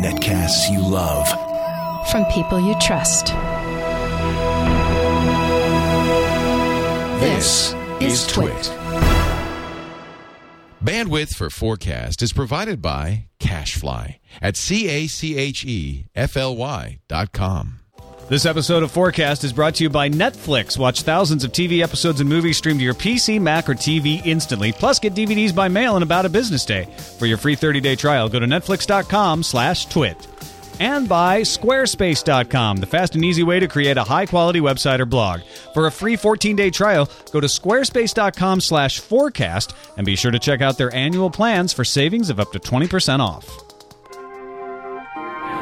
Netcasts you love. From people you trust. This is Twit. Bandwidth for FourCast is provided by CacheFly at C A C H E F L Y dot com. This episode of FourCast is brought to you by Netflix. Watch thousands of TV episodes and movies streamed to your PC, Mac, or TV instantly. Plus, get DVDs by mail in about a business day. For your free 30-day trial, go to netflix.com slash twit. And by squarespace.com, the fast and easy way to create a high-quality website or blog. For a free 14-day trial, go to squarespace.com slash fourcast and be sure to check out their annual plans for savings of up to 20% off.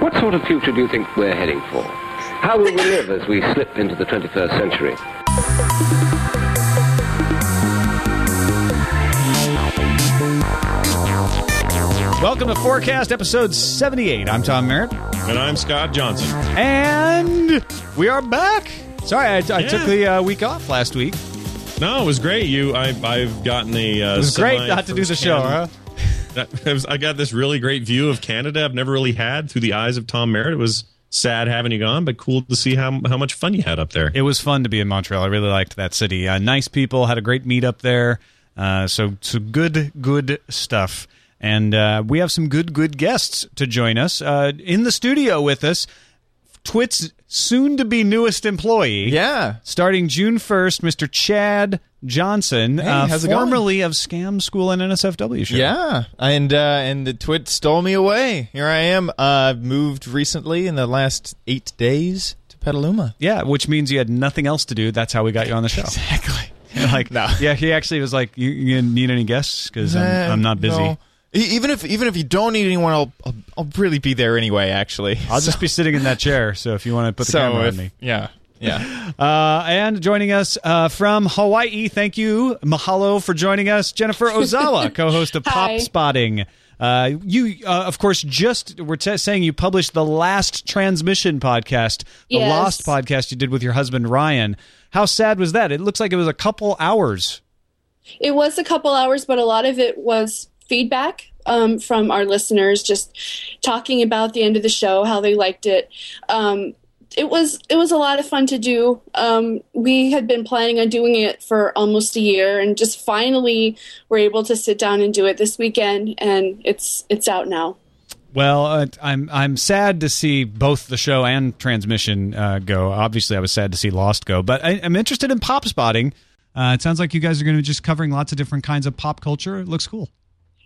What sort of future do you think we're heading for? How will we live as we slip into the 21st century? Welcome to FourCast episode 78. I'm Tom Merritt. And I'm Scott Johnson. And we are back. Sorry, I, I Yeah. took the uh, week off last week. No, it was great. You, I, I've gotten a. Uh, It was great not to do the show, huh? That, was, I got this really great view of Canada. I've never really had through the eyes of Tom Merritt. It was sad having you gone, but cool to see how how much fun you had up there. It was fun to be in Montreal. I really liked that city. Uh, nice people, had a great meet up there. Uh, so, so good, good stuff. And uh, we have some good, good guests to join us uh, in the studio with us. Twit's soon to be newest employee. Yeah. Starting June 1st, Mr. Chad Johnson, Hey, uh, how's it going? formerly of Scam School and NSFW show. Yeah, and uh, and the twit stole me away. Here I am. Uh, moved recently in the last eight days to Petaluma. Yeah, which means you had nothing else to do. That's how we got you on the show. Exactly. like, No. yeah, he actually was like, "You, you need any guests? Because I'm, Eh, I'm not busy. no. Even if even if you don't need anyone, I'll I'll, I'll really be there anyway. Actually, I'll just be sitting in that chair. So if you want to put the so camera if, on me, Yeah, yeah. uh, and joining us uh, from Hawaii, thank you, mahalo for joining us, Jennifer Ozawa, co-host of Pop Spotting. Uh, you, uh, of course, just were t- saying you published the last transmission podcast, the Yes. Lost podcast you did with your husband Ryan. How sad was that? It looks like it was a couple hours. It was a couple hours, but a lot of it was feedback um, from our listeners, just talking about the end of the show, how they liked it. Um, it was it was a lot of fun to do. Um, we had been planning on doing it for almost a year, and just finally were able to sit down and do it this weekend, and it's it's out now. Well, uh, I'm I'm sad to see both the show and transmission uh, go. Obviously, I was sad to see Lost go, but I, I'm interested in pop spotting. Uh, it sounds like you guys are going to be just covering lots of different kinds of pop culture. It looks cool.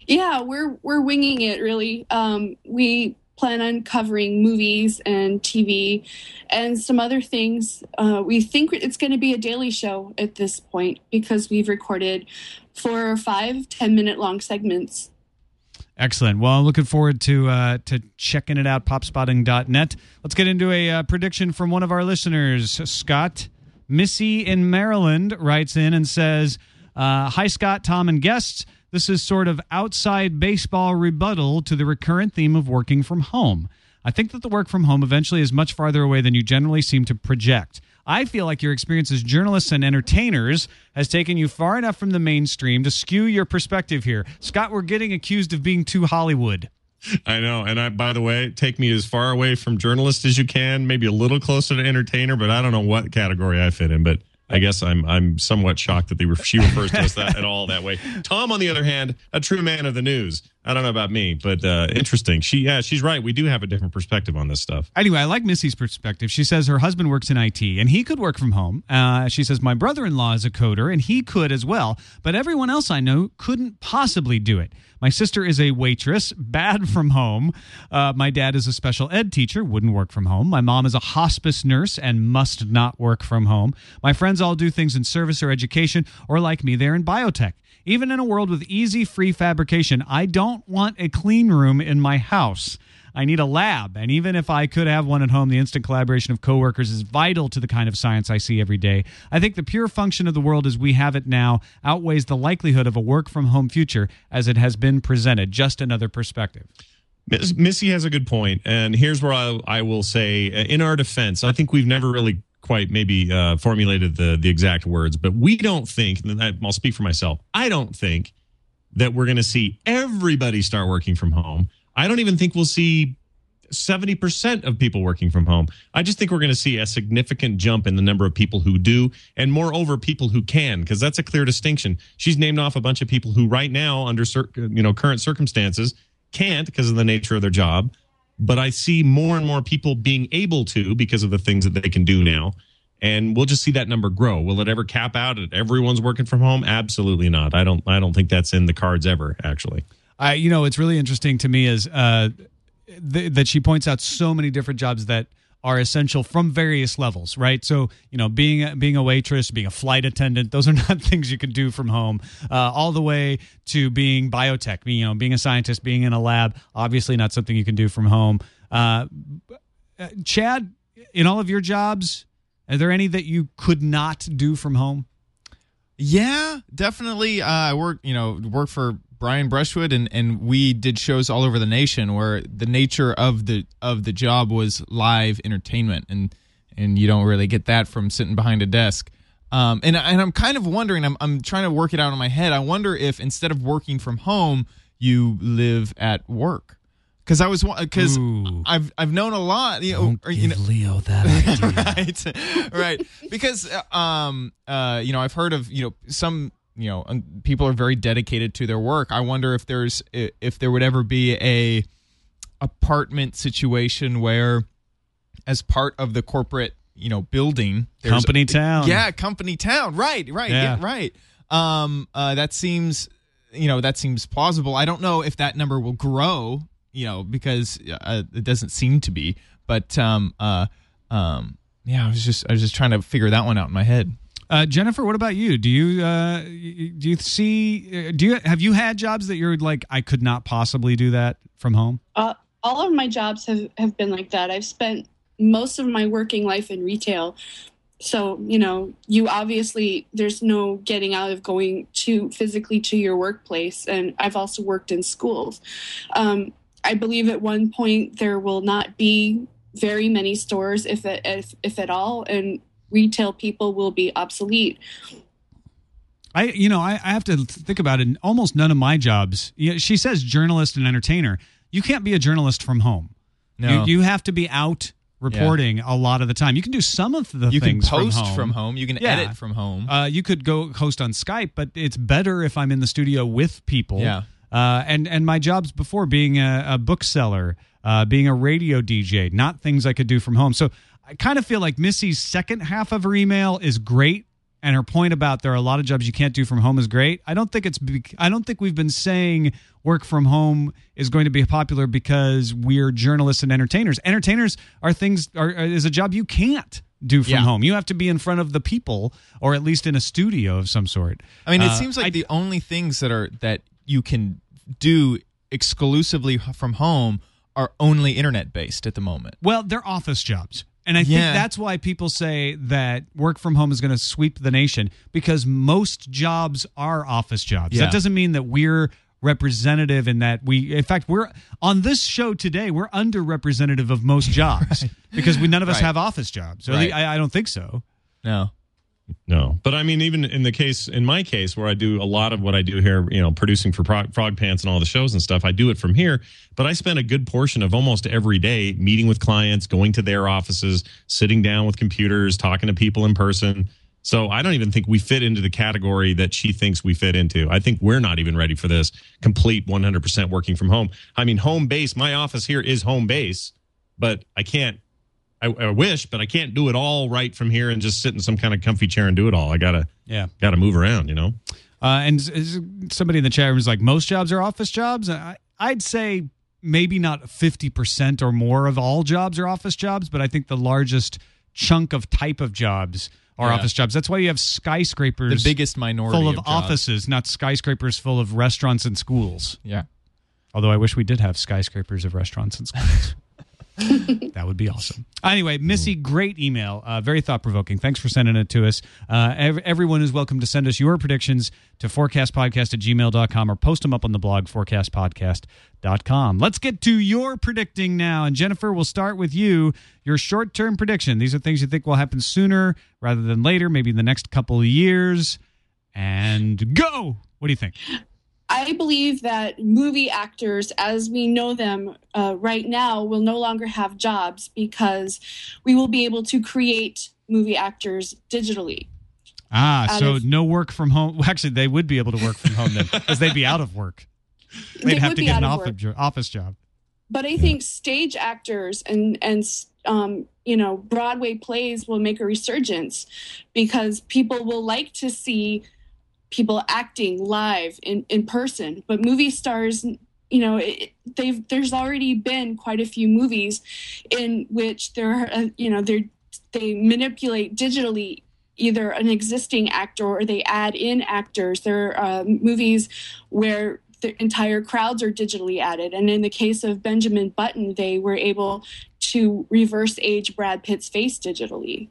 Yeah, we're we're winging it really. Um, we plan on covering movies and TV and some other things. Uh, we think it's going to be a daily show at this point because we've recorded four or five 10 minute long segments. Excellent. Well, I'm looking forward to uh, to checking it out. Popspotting.net. Let's get into a uh, prediction from one of our listeners, Scott. Missy in Maryland writes in and says, uh, "Hi, Scott, Tom, and guests. This is sort of outside baseball rebuttal to the recurrent theme of working from home. I think that the work from home eventually is much farther away than you generally seem to project." I feel like your experience as journalists and entertainers has taken you far enough from the mainstream to skew your perspective here. Scott, we're getting accused of being too Hollywood. I know. And I, by the way, take me as far away from journalist as you can, maybe a little closer to entertainer, but I don't know what category I fit in. But I guess I'm I'm somewhat shocked that they were, she refers to us that at all that way. Tom, on the other hand, a true man of the news. I don't know about me, but uh, interesting. She yeah, she's right. We do have a different perspective on this stuff. Anyway, I like Missy's perspective. She says her husband works in IT and he could work from home. Uh, she says, My brother in law is a coder and he could as well, but everyone else I know couldn't possibly do it. My sister is a waitress, bad from home. Uh, my dad is a special ed teacher, wouldn't work from home. My mom is a hospice nurse and must not work from home. My friends all do things in service or education, or like me, they're in biotech. Even in a world with easy free fabrication, I don't want a clean room in my house. I need a lab. And even if I could have one at home, the instant collaboration of coworkers is vital to the kind of science I see every day. I think the pure function of the world as we have it now outweighs the likelihood of a work from home future as it has been presented. Just another perspective. Miss, Missy has a good point, and here's where I, I will say, uh, in our defense, I think we've never really quite maybe uh, formulated the the exact words, but we don't think. And I'll speak for myself. I don't think that we're going to see everybody start working from home. I don't even think we'll see 70% of people working from home. I just think we're going to see a significant jump in the number of people who do and moreover people who can because that's a clear distinction. She's named off a bunch of people who right now under you know current circumstances can't because of the nature of their job, but I see more and more people being able to because of the things that they can do now. And we'll just see that number grow. Will it ever cap out at everyone's working from home? Absolutely not. I don't I don't think that's in the cards ever actually. I, you know, it's really interesting to me is uh, th- that she points out so many different jobs that are essential from various levels, right? So, you know, being a, being a waitress, being a flight attendant, those are not things you can do from home. Uh, all the way to being biotech, you know, being a scientist, being in a lab, obviously not something you can do from home. Uh, Chad, in all of your jobs, are there any that you could not do from home? Yeah, definitely. Uh, I work, you know, work for Brian Brushwood, and and we did shows all over the nation where the nature of the of the job was live entertainment, and and you don't really get that from sitting behind a desk. Um, and and I'm kind of wondering. I'm I'm trying to work it out in my head. I wonder if instead of working from home, you live at work. Because I was because I've I've known a lot. You know, Don't or, you give know, Leo that right right because uh, um uh you know i've heard of you know some you know people are very dedicated to their work. I wonder if there's if there would ever be a apartment situation where as part of the corporate you know building Company town. yeah company town. Right right Yeah. yeah, right. Um uh that seems you know that seems plausible. I don't know if that number will grow you know because uh, it doesn't seem to be. But um uh um yeah i was just i was just trying to figure that one out in my head Uh, Jennifer, what about you? Do you uh, do you see? uh, Do you have you had jobs that you're like I could not possibly do that from home? Uh, all of my jobs have, have been like that. I've spent most of my working life in retail. So, you know, you obviously, there's no getting out of going to physically to your workplace. And I've also worked in schools. Um, I believe at one point there will not be very many stores, if, it, if, if at all, and retail people will be obsolete. I you know I, I have to think about it. Almost none of my jobs. You know, she says journalist and entertainer. You can't be a journalist from home. No. You, you have to be out reporting a lot of the time. You can do some of the things. you can things post from home. you can Yeah. edit from home Uh, you could go host on Skype, but it's better if I'm in the studio with people. Yeah. Uh, and and my jobs before being a, a bookseller, uh, being a radio DJ, not things I could do from home. So I kind of feel like Missy's second half of her email is great, and her point about there are a lot of jobs you can't do from home is great. I don't think it's. I don't think we've been saying work from home is going to be popular because we're journalists and entertainers. Entertainers are things are is a job you can't do from Yeah. home. You have to be in front of the people, or at least in a studio of some sort. I mean, it Uh, seems like I- the only things that are that you can do exclusively from home are only internet based at the moment. Well, they're office jobs. And I think that's why people say that work from home is going to sweep the nation because most jobs are office jobs. Yeah. That doesn't mean that we're representative in that we in fact we're on this show today we're underrepresentative of most jobs because we none of us Right. have office jobs. Right. I, I don't think so. No. No, but I mean, even in the case, in my case, where I do a lot of what I do here, you know, producing for Frog Pants and all the shows and stuff, I do it from here. But I spend a good portion of almost every day meeting with clients, going to their offices, sitting down with computers, talking to people in person. So I don't even think we fit into the category that she thinks we fit into. I think we're not even ready for this complete 100% working from home. I mean, home base, my office here is home base, but I can't I, I wish, but I can't do it all right from here and just sit in some kind of comfy chair and do it all. I gotta, Yeah. gotta move around. You know, Uh, and s- s- somebody in the chat room is like, most jobs are office jobs. I, I'd say maybe not 50% or more of all jobs are office jobs, but I think the largest chunk of type of jobs are Yeah. office jobs. That's why you have skyscrapers. The biggest minority full of, jobs. offices, not skyscrapers full of restaurants and schools. Yeah. Although I wish we did have skyscrapers of restaurants and schools. that would be awesome. Anyway, Missy, great email. Uh, very thought provoking. Thanks for sending it to us. Uh, ev- everyone is welcome to send us your predictions to fourcastpodcast at gmail.com or post them up on the blog fourcastpodcast.com. Let's get to your predicting now. And Jennifer, we'll start with you. Your short term prediction. These are things you think will happen sooner rather than later, maybe in the next couple of years. And go. What do you think? I believe that movie actors, as we know them uh, right now, will no longer have jobs because we will be able to create movie actors digitally. Ah, so of- no work from home. Well, actually, they would be able to work from home then, because they'd be out of work. They'd They have to be get an out of office, jo- office job. But I think stage actors and and um, you know Broadway plays will make a resurgence because people will like to see people acting live in, in person. But movie stars, you know, it, they've there's already been quite a few movies in which there are, you know they they manipulate digitally either an existing actor or they add in actors. There are uh, movies where the entire crowds are digitally added. And in the case of Benjamin Button, they were able to reverse age Brad Pitt's face digitally.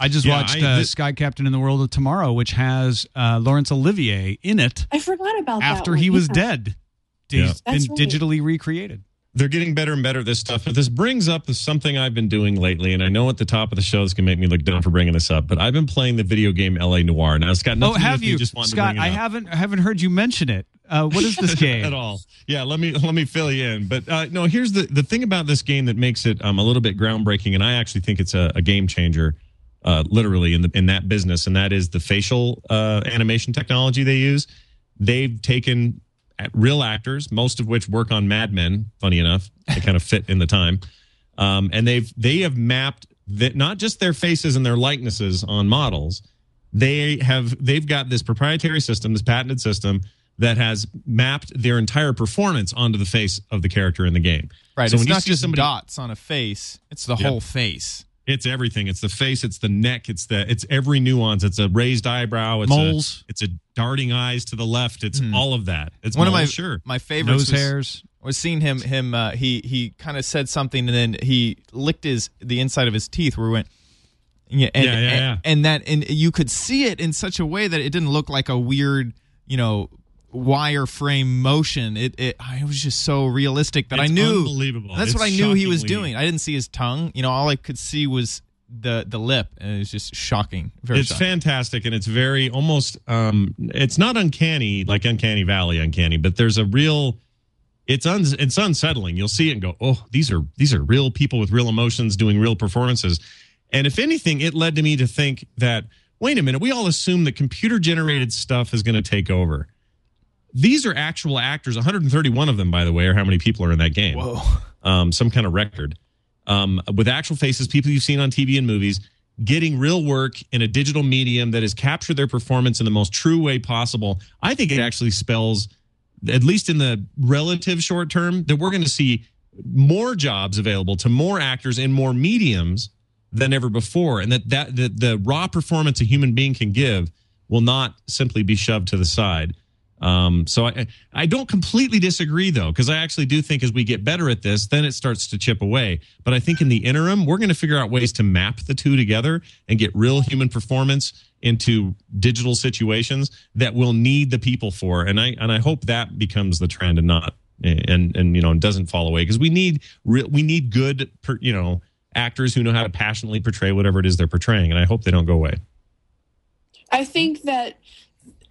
I just Yeah, watched I- uh, this- Sky Captain in the World of Tomorrow, which has uh, Laurence Olivier in it I forgot about that. after he was Yeah. dead. Yeah. He's been right. digitally recreated. they're getting better and better at this stuff. But this brings up something I've been doing lately, and I know at the top of the show this can make me look dumb for bringing this up, but I've been playing the video game L.A. Noire. Now it's got nothing Oh, to do have with you, just wanting to Scott? bring it I haven't I haven't heard you mention it. Uh, what is this game at all. Yeah, let me let me fill you in. But uh, no, here's the the thing about this game that makes it um, a little bit groundbreaking, and I actually think it's a, a game changer, uh, literally in the in that business, and that is the facial uh, animation technology they use. They've taken real actors, most of which work on Mad Men. Funny enough, they kind of fit in the time, um, and they've they have mapped that not just their faces and their likenesses on models they have they've got this proprietary system this patented system that has mapped their entire performance onto the face of the character in the game Right. so it's when not just somebody dots on a face; it's the Yeah. whole face. It's everything it's the face it's the neck it's the it's every nuance it's a raised eyebrow it's Moles. a, it's a darting eyes to the left it's all of that it's One of my sure my favorites Nose was, hairs. was seeing him him uh, he he kind of said something and then he licked his the inside of his teeth where he went yeah and, Yeah, yeah, and, yeah. and that and you could see it in such a way that it didn't look like a weird you know wireframe motion. It it, it was just so realistic that It's I knew unbelievable. that's what I knew he was doing. I didn't see his tongue. You know all I could see was the the lip and it was just shocking. Very it's shocking. fantastic and it's very almost um it's not uncanny like uncanny valley uncanny but there's a real it's un, it's unsettling. You'll see it and go oh these are these are real people with real emotions doing real performances. And if anything it led to me to think that wait a minute we all assume that computer generated stuff is going to take over these are actual actors 131 of them by the way or how many people are in that game Whoa. um, some kind of record um, with actual faces, people you've seen on TV and movies, getting real work in a digital medium that has captured their performance in the most true way possible. I think it actually spells, at least in the relative short term, that we're going to see more jobs available to more actors in more mediums than ever before, and that that the, the raw performance a human being can give will not simply be shoved to the side. Um, so I, I don't completely disagree though, because I actually do think as we get better at this, then it starts to chip away. But I think in the interim, we're going to figure out ways to map the two together and get real human performance into digital situations that we'll need the people for. And I, and I hope that becomes the trend and not, and, and, you know, doesn't fall away because we need, real, we need good, you know, actors who know how to passionately portray whatever it is they're portraying. And I hope they don't go away. I think that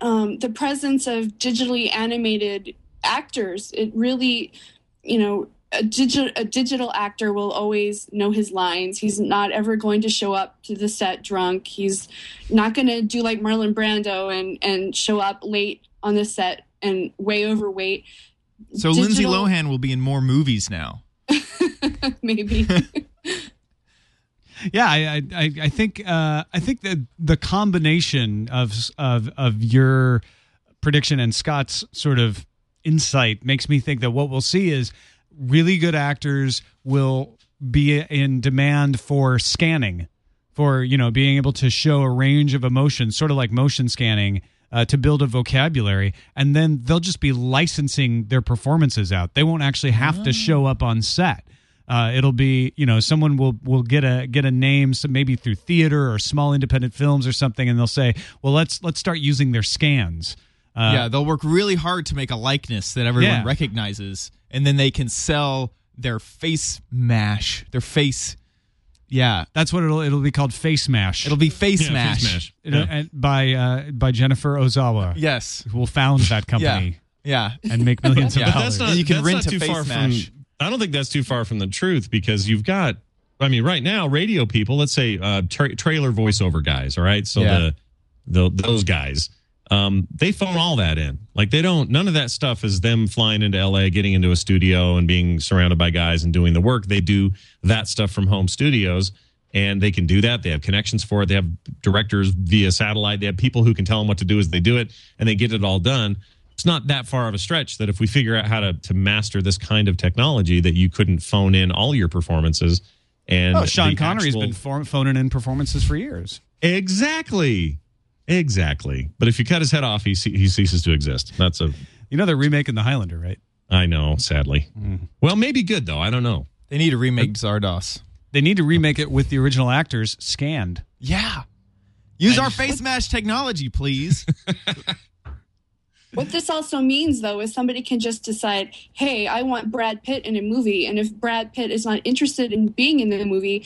um, the presence of digitally animated actors, it really, you know, a, digi- a digital actor will always know his lines. He's not ever going to show up to the set drunk. He's not going to do like Marlon Brando and, and show up late on the set and way overweight. So Lindsay Lohan will be in more movies now. Maybe. Yeah, I I, I think uh, I think that the combination of of of your prediction and Scott's sort of insight makes me think that what we'll see is really good actors will be in demand for scanning, for you know being able to show a range of emotions, sort of like motion scanning. Uh, to build a vocabulary, and then they'll just be licensing their performances out. They won't actually have to show up on set. Uh, it'll be you know someone will will get a get a name so maybe through theater or small independent films or something, and they'll say, well let's let's start using their scans. Uh, yeah, they'll work really hard to make a likeness that everyone Yeah. recognizes, and then they can sell their face mash, their face. Yeah, that's what it'll it'll be called Face Mash. it'll be face Yeah, mash. Face Mash. It'll- Yeah. and by uh, by Jennifer Ozawa. Yes. who will found that company. Yeah. and make millions of Yeah. But dollars. that's not. You can that's rent not a too face far mash. from. I don't think that's too far from the truth because you've got. I mean, right now, radio people. Let's say uh, tra- trailer voiceover guys. All right, so Yeah. the, the those guys. Um, they phone all that in. Like they don't. None of that stuff is them flying into L.A., getting into a studio, and being surrounded by guys and doing the work. They do that stuff from home studios, and they can do that. They have connections for it. They have directors via satellite. They have people who can tell them what to do as they do it, and they get it all done. It's not that far of a stretch that if we figure out how to to master this kind of technology, that you couldn't phone in all your performances. And Oh, Sean the Connery's actual- been for- phoning in performances for years. exactly, exactly. But if you cut his head off, he ce- he ceases to exist. That's a You know they're remaking The Highlander, right? I know, sadly. Mm. Well, maybe good though. I don't know. They need to remake Zardoz. They need to remake it with the original actors scanned. Yeah. Use our face mash technology, please. What this also means, though, is somebody can just decide, hey, I want Brad Pitt in a movie. And if Brad Pitt is not interested in being in the movie,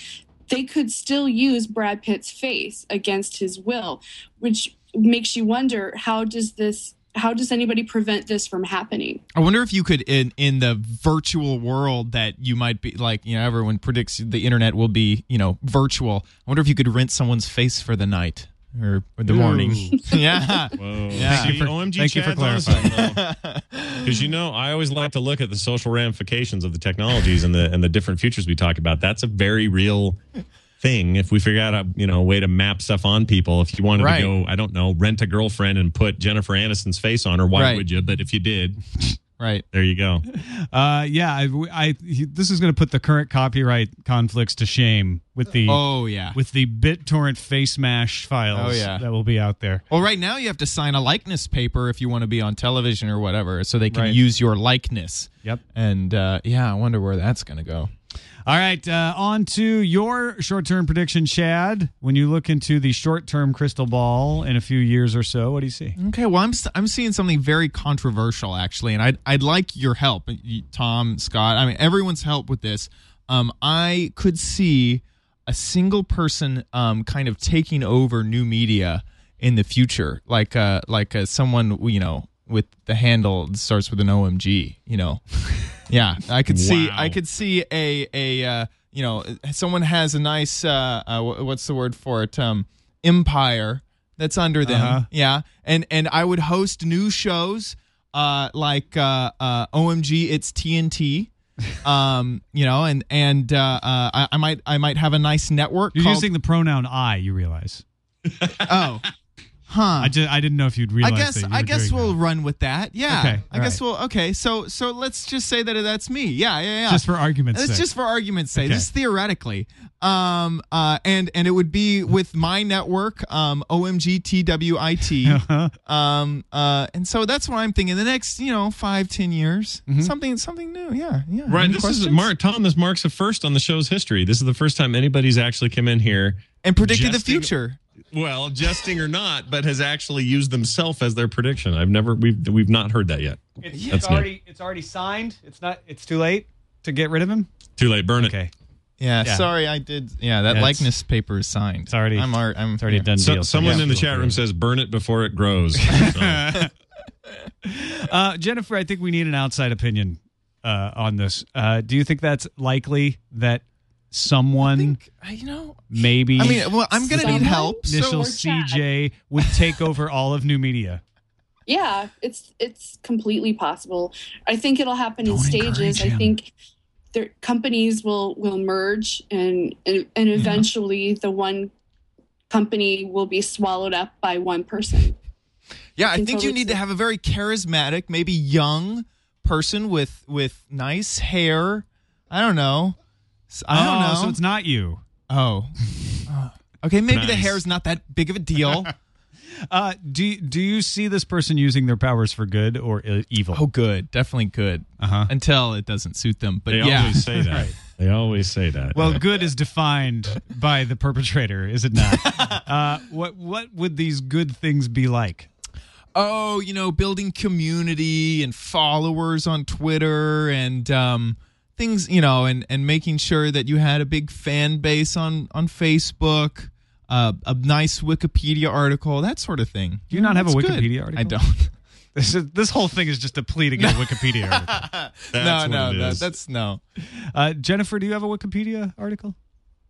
they could still use Brad Pitt's face against his will, which makes you wonder how does this. How does anybody prevent this from happening? I wonder if you could in in the virtual world that you might be like, you know, everyone predicts the internet will be, you know, virtual. I wonder if you could rent someone's face for the night or, or the morning. yeah. Whoa. Yeah. Thank you for- OMG thank you for something, Because you know, I always like to look at the social ramifications of the technologies and the and the different futures we talk about. That's a very real thing. If we figure out a you know a way to map stuff on people, if you wanted Right. to go, I don't know, rent a girlfriend and put Jennifer Aniston's face on her, why Right. would you? But if you did, Right. there you go. Uh, yeah, I, I- he- this is going to put the current copyright conflicts to shame with the Oh yeah. with the BitTorrent face mash files Oh, yeah. that will be out there. Well, right now you have to sign a likeness paper if you want to be on television or whatever, so they can Right. use your likeness. Yep. And uh, yeah, I wonder where that's going to go. All right, uh, on to your short-term prediction, Chad. When you look into the short-term crystal ball in a few years or so, what do you see? Okay, well, I'm I'm seeing something very controversial actually, and I'd I'd like your help, Tom, Scott. I mean, everyone's help with this. Um, I could see a single person um kind of taking over new media in the future, like uh like uh, someone you know with the handle that starts with an OMG, you know. Yeah, I could see Wow. I could see a a uh, you know someone has a nice uh, uh what's the word for it um empire that's under them. Uh-huh. Yeah, and and I would host new shows uh like uh, uh OMG it's TNT. um you know and and uh, uh I, I might i might have a nice network You're called- using the pronoun "I." You realize? oh huh I just I didn't know if you'd realize. I guess that you I guess we'll that. run with that. Yeah. Okay, I guess right. we'll okay. So so let's just say that that's me. Yeah, yeah, yeah. just for argument's It's sake. just for argument's sake. Okay. Just theoretically. Um uh and and it would be with my network, um OMG TWIT. um uh and so that's what I'm thinking. The next, you know, five, ten years. Mm-hmm. Something something new. Yeah. Yeah. Right. Any this is? Mark Tom. This marks a first on the show's history. This is the first time anybody's actually come in here. And predicted the future. Well, jesting or not, but has actually used themselves as their prediction. I've never we've we've not heard that yet. It's, That's new. already it's already signed. It's not. It's too late to get rid of him. Too late. Burn it. Okay, Yeah, Yeah. sorry I did yeah, that Yeah, likeness paper is signed. it's already. I'm art I'm it's already yeah. done. So, deal. someone Yeah. in the chat room says, "Burn it before it grows." So, Uh, Jennifer, I think we need an outside opinion uh, on this. Uh, do you think that's likely that someone, I think, uh, you know, maybe I mean, well, I'm going to need Someone? help. So initial Or Chad. CJ, would take over all of new media? Yeah, it's it's completely possible. I think it'll happen in Don't stages. encourage I think their companies will will merge and and, and eventually the one company will be swallowed up by one person. Yeah, I can think you totally need to have a very charismatic, maybe young person with with nice hair. I don't know. S- I don't oh, know. So it's not you. oh. Okay, maybe the hair is not that big of a deal. Uh, do do you see this person using their powers for good or evil? oh, good, definitely good. Uh-huh. Until it doesn't suit them, but they yeah. always say that. They always say that. Well, good is defined by the perpetrator, is it not? uh, what what would these good things be like? oh, you know, building community and followers on Twitter and um, things, you know, and, and making sure that you had a big fan base on, on Facebook, uh, a nice Wikipedia article, that sort of thing. Do you not have a That's good. Wikipedia article? I don't. This is, this whole thing is just a plea to get a Wikipedia article. That's no, no, it that, is. no. Uh, Jennifer, do you have a Wikipedia article?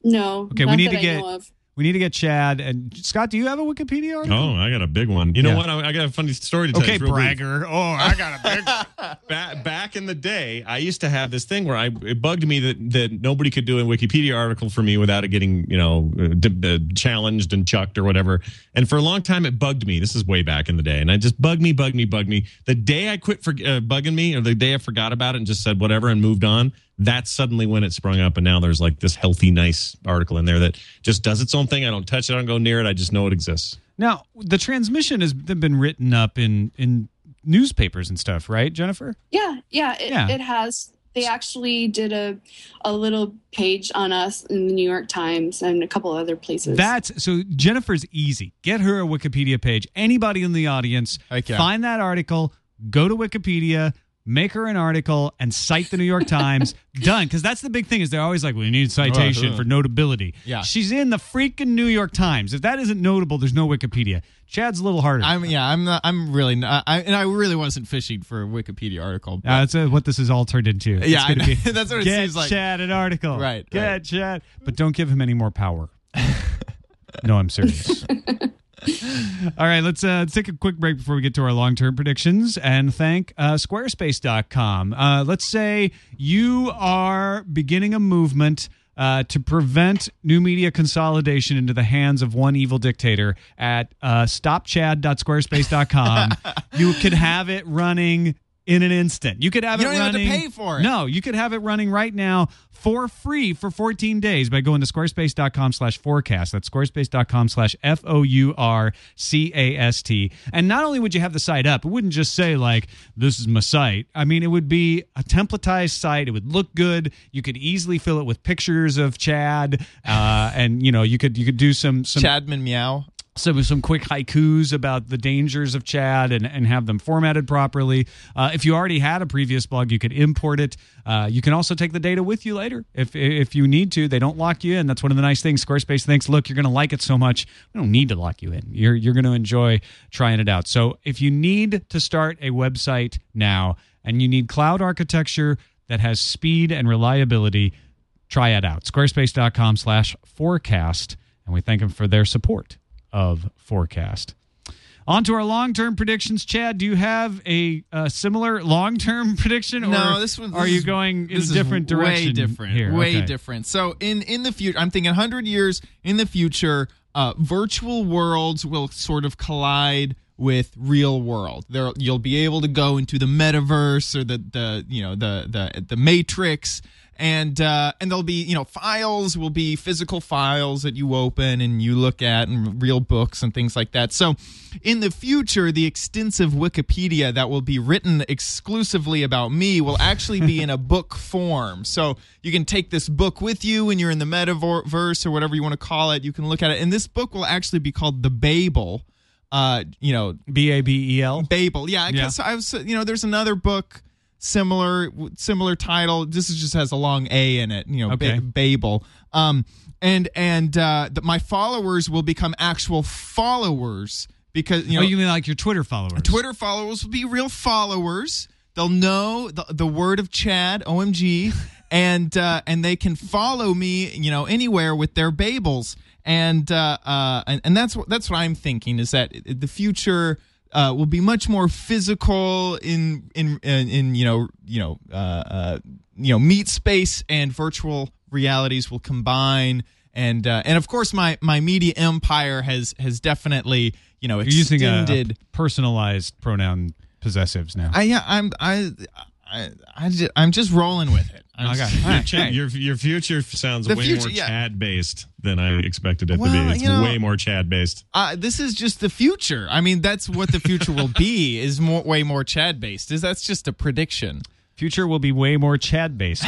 No. Okay, we need that to I get- know of. We need to get Chad and Scott. Do you have a Wikipedia article? Oh, I got a big one. You know Yeah. what? I, I got a funny story to tell okay, you. It's real brief. bragger. Oh, I got a big. Back, back in the day, I used to have this thing where I it bugged me that that nobody could do a Wikipedia article for me without it getting you know uh, d- uh, challenged and chucked or whatever. And for a long time, it bugged me. This is way back in the day, and I just bugged me, bugged me, bugged me. The day I quit for uh, bugging me, or the day I forgot about it and just said whatever and moved on. That's suddenly when it sprung up, and now there's like this healthy, nice article in there that just does its own thing. I don't touch it, I don't go near it. I just know it exists. Now, the transmission has been written up in in newspapers and stuff, right, Jennifer? Yeah, yeah, it, Yeah. it has. They actually did a a little page on us in the New York Times and a couple other places. That's so Jennifer's easy. Get her a Wikipedia page. Anybody in the audience, Heck find that article, go to Wikipedia, make her an article, and cite the New York Times. Done. Because that's the big thing is they're always like, we need citation Uh-huh. for notability. Yeah. She's in the freaking New York Times. If that isn't notable, there's no Wikipedia. Chad's a little harder. I'm yeah. I'm not. I'm really not. I, and I really wasn't fishing for a Wikipedia article. but- Uh, that's uh, what this is all turned into. It's Yeah, I gonna know. be, That's what it get seems like. Chad an article. Right, Get right. Chad. But don't give him any more power. no, I'm serious. all right, let's, uh, let's take a quick break before we get to our long term predictions and thank uh, Squarespace.com. Uh, let's say you are beginning a movement. Uh, to prevent new media consolidation into the hands of one evil dictator at uh, stopchad.squarespace.com, you could have it running in an instant. You could have You it don't even have to running. pay for it. No, you could have it running right now for free for 14 days by going to squarespace.com slash fourcast. That's squarespace.com slash F O U R C A S T. And not only would you have the site up, it wouldn't just say like, this is my site. I mean, it would be a templatized site. It would look good. You could easily fill it with pictures of Chad. Uh, and you know, you could, you could do some, some Chadman meow. Some some quick haikus about the dangers of Chad and, and have them formatted properly. Uh, if you already had a previous blog, you could import it. Uh, you can also take the data with you later if if you need to. They don't lock you in. That's one of the nice things. Squarespace thinks, look, you're going to like it so much, we don't need to lock you in. You're you're going to enjoy trying it out. So if you need to start a website now and you need cloud architecture that has speed and reliability, try it out. Squarespace.com slash fourcast. And we thank them for their support of FourCast. On to our long term predictions. Chad, do you have a, uh similar long term prediction? No, this one. Are this you is- going in a different direction? Way different. Here? Way Okay. different. So in in the future, I'm thinking 100 years in the future, uh, virtual worlds will sort of collide with real world. There, you'll be able to go into the metaverse or the the you know the the the matrix. And uh, and there'll be you know files will be physical files that you open and you look at and real books and things like that. So in the future, the extensive Wikipedia that will be written exclusively about me will actually be in a book form. So you can take this book with you when you're in the metaverse or whatever you want to call it. You can look at it, and this book will actually be called the Babel. Uh, you know, B A B E L. Babel. Yeah, I Yeah. guess I was. You know, there's another book similar similar title. This is just has a long A in it. You know, Okay. ba- Babel. Um, and and uh, the, my followers will become actual followers because you know oh, you mean like your Twitter followers? Twitter followers will be real followers. They'll know the, the word of Chad, OMG, and uh, and they can follow me, you know, anywhere with their Babels, and uh, uh, and, and that's what that's what I'm thinking is that the future uh, will be much more physical in in in, in you know you know uh, uh, you know meet space and virtual realities will combine. And uh, and of course, my, my media empire has has definitely you know You're using a, extended. a personalized pronoun possessives now. I yeah, I'm I I I just, I'm just rolling with it. I'm Okay. just- All right. Ch- Your your future sounds The way future, more yeah. Chad based than I expected it Well, to be. It's you know- way more Chad based. Uh, this is just the future. I mean, that's what the future will be. Is more way more Chad based. Is that's just a prediction. Future will be way more Chad based.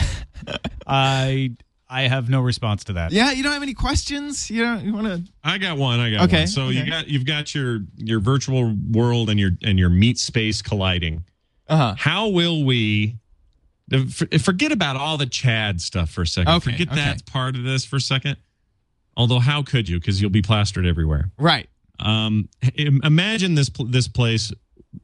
I I have no response to that. Yeah, you don't have any questions. You know, you want to. I got one. I got Okay, one. So you okay. got you've got your your virtual world and your and your meat space colliding. Uh huh. How will we? Forget about all the Chad stuff for a second. Okay, Forget okay. that's part of this for a second. Although, how could you? Because you'll be plastered everywhere. Right. Um, imagine this this place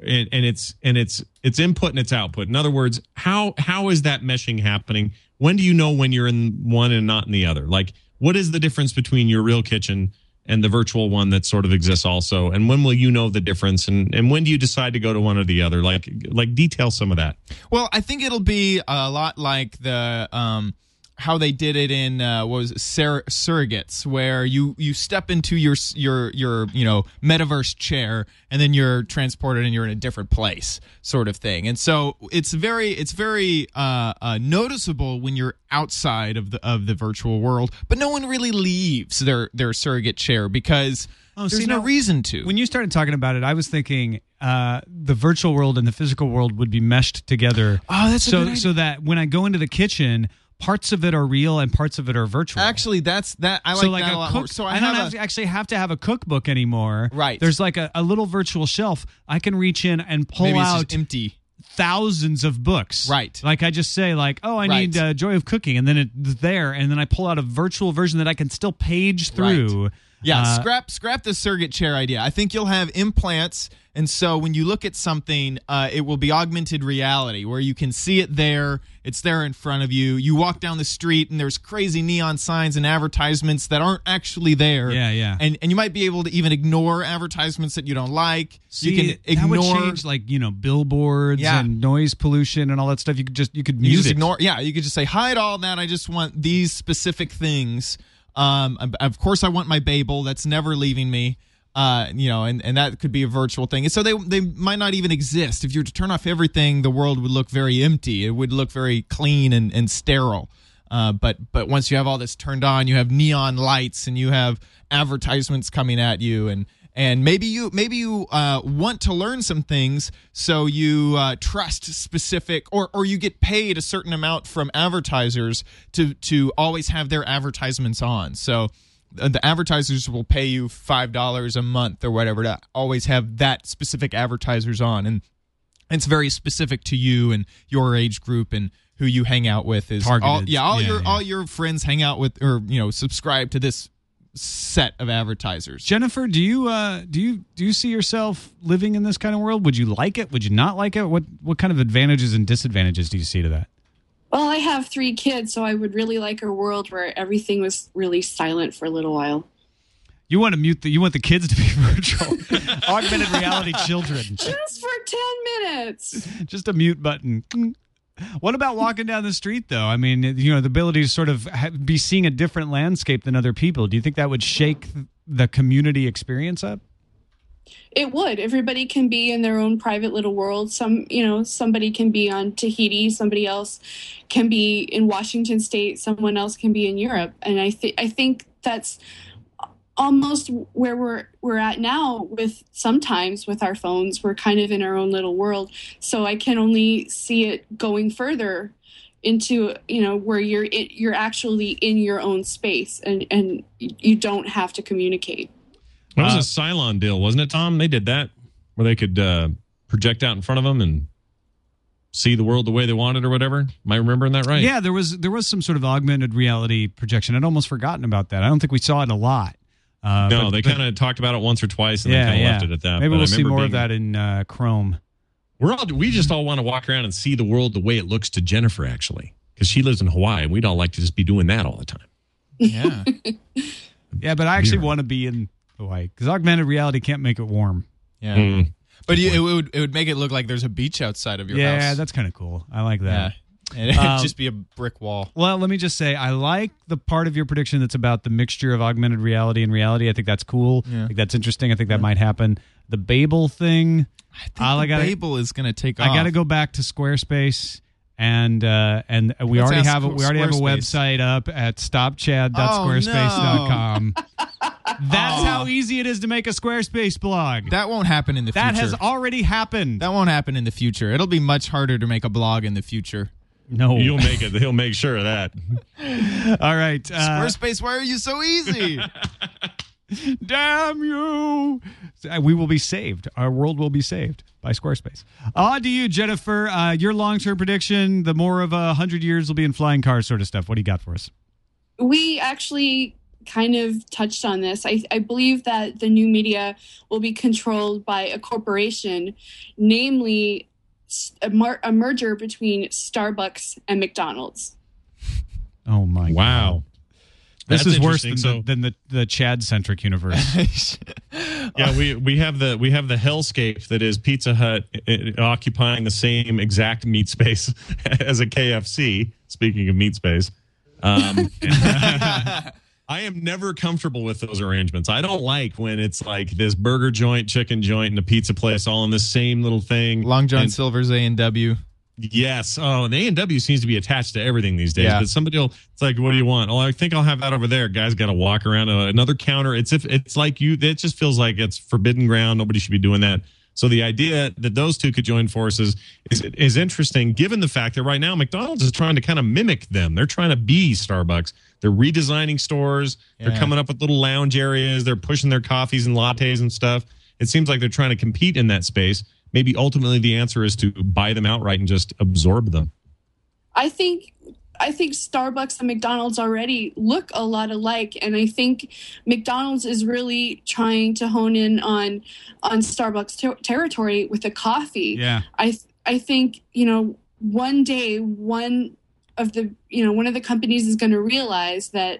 and, and it's and it's it's input and it's output. In other words, how how is that meshing happening? When do you know when you're in one and not in the other? Like, what is the difference between your real kitchen and the virtual one that sort of exists also? And when will you know the difference? And and when do you decide to go to one or the other? Like like detail some of that. Well, I think it'll be a lot like the um, how they did it in uh, what was it, Sur- surrogates, where you you step into your your your you know metaverse chair and then you're transported and you're in a different place, sort of thing. And so it's very it's very uh, uh, noticeable when you're outside of the of the virtual world, but no one really leaves their their surrogate chair because. Oh, There's see, no now, reason to. When you started talking about it, I was thinking uh, the virtual world and the physical world would be meshed together. Oh, that's a so so that when I go into the kitchen, parts of it are real and parts of it are virtual. Actually, that's that. I like, so like that a a lot cook, more. So I, I, don't have a, actually have to have a cookbook anymore. Right. There's like a, a little virtual shelf. I can reach in and pull out empty. thousands of books. Right. Like I just say like, oh, I Right. need uh, Joy of Cooking, and then it's there, and then I pull out a virtual version that I can still page through. Yeah, Uh, scrap scrap the surrogate chair idea. I think you'll have implants, and so when you look at something, uh, it will be augmented reality where you can see it there. It's there in front of you. You walk down the street, and there's crazy neon signs and advertisements that aren't actually there. Yeah, yeah. And and you might be able to even ignore advertisements that you don't like. See, you can that would ignore. change like you know billboards Yeah. and noise pollution and all that stuff. You could just you could You just it. ignore. Yeah, you could just say hide all that. I just want these specific things. Um, of- course, I want my Babel. That's never leaving me. Uh, you know, and, and that could be a virtual thing. So they they might not even exist. If you were to turn off everything, the world would look very empty. It would look very clean and, and sterile. Uh, but but once you have all this turned on, you have neon lights and you have advertisements coming at you, and and maybe you maybe you uh, want to learn some things, so you uh, trust specific, or or you get paid a certain amount from advertisers to to always have their advertisements on. So uh, the advertisers will pay you five dollars a month or whatever to always have that specific advertisers on, and it's very specific to you and your age group and who you hang out with is all, Targeted. yeah all Yeah, your yeah. all your friends hang out with or you know subscribe to this set of advertisers Jennifer, do you uh, do you do you see yourself living in this kind of world? Would you like it? Would you not like it? What what kind of advantages and disadvantages do you see to that? Well, I have three kids, so I would really like a world where everything was really silent for a little while. You want to mute the you want the kids to be virtual, augmented reality children. Just for 10 minutes. Just a mute button. What about walking down the street though? I mean, you know, the ability to sort of be seeing a different landscape than other people. Do you think that would shake the community experience up? It would. Everybody can be in their own private little world. Some, you know, somebody can be on Tahiti, somebody else can be in Washington state, someone else can be in Europe. And I think I think that's almost where we're we're at now with sometimes with our phones. We're kind of in our own little world. So I can only see it going further into you know where you're it, you're actually in your own space and and you don't have to communicate. That was Uh, a Cylon deal, wasn't it, Tom? They did that where they could uh, project out in front of them and see the world the way they wanted or whatever. Am I remembering that right? Yeah, there was there was some sort of augmented reality projection. I'd almost forgotten about that. I don't think we saw it a lot. Uh, No, but- they kind of talked about it once or twice and yeah, then kind of yeah. left it at that. Maybe But we'll see remember more of that in uh, Chrome. We're all we just all want to walk around and see the world the way it looks to Jennifer actually, because she lives in Hawaii and we'd all like to just be doing that all the time. yeah Yeah, but I actually Weird. want to be in Hawaii because augmented reality can't make it warm. yeah Mm. but you, it would it would make it look like there's a beach outside of your yeah, house Yeah, that's kind of cool. I like yeah that. And it'd Um, just be a brick wall Well, let me just say, I like the part of your prediction that's about the mixture of augmented reality and reality. I think that's cool. Yeah. I think that's interesting. I think that might happen. The Babel thing, I think I gotta- Babel is going to take off I got to go back to Squarespace. And uh, and we Let's already have a, we already have a website up at stopchad.squarespace.com. That's Oh. how easy it is to make a Squarespace blog. that won't happen in the That future That has already happened. that won't happen in the future it'll be much harder to make a blog in the future no. You'll make it. He'll make sure of that. All right. Uh, Squarespace why are you so easy Damn you! Uh, We will be saved. Our world will be saved by Squarespace. Ah, to you, Jennifer. Uh, your long-term prediction: the more of a hundred years will be in flying cars, sort of stuff. What do you got for us? we actually kind of touched on this. I, I believe that the new media will be controlled by a corporation, namely s- a, mar- a merger between Starbucks and McDonald's. Oh my! Wow. This That's is worse than, interesting. the, than the the Chad centric universe. yeah, we we have the we have the hellscape that is Pizza Hut uh, occupying the same exact meat space as a KFC. Speaking of meat space, um, I am never comfortable with those arrangements. I don't like when it's like this burger joint, chicken joint, and a pizza place all in the same little thing. Long John And- Silver's A and W. Yes. Oh, and A and W seems to be attached to everything these days. Yeah. But somebody will. It's like, what do you want? Oh, I think I'll have that over there. Guys, got to walk around uh, another counter. It's if it's like you. It just feels like it's forbidden ground. Nobody should be doing that. So the idea that those two could join forces is is interesting, given the fact that right now McDonald's is trying to kind of mimic them. They're trying to be Starbucks. They're redesigning stores. They're coming up with little lounge areas. They're pushing their coffees and lattes and stuff. It seems like they're trying to compete in that space. Maybe ultimately the answer is to buy them outright and just absorb them. I think I think Starbucks and McDonald's already look a lot alike, and I think McDonald's is really trying to hone in on on Starbucks ter- territory with the coffee. yeah, I th- I think you know one day one of the you know one of the companies is going to realize that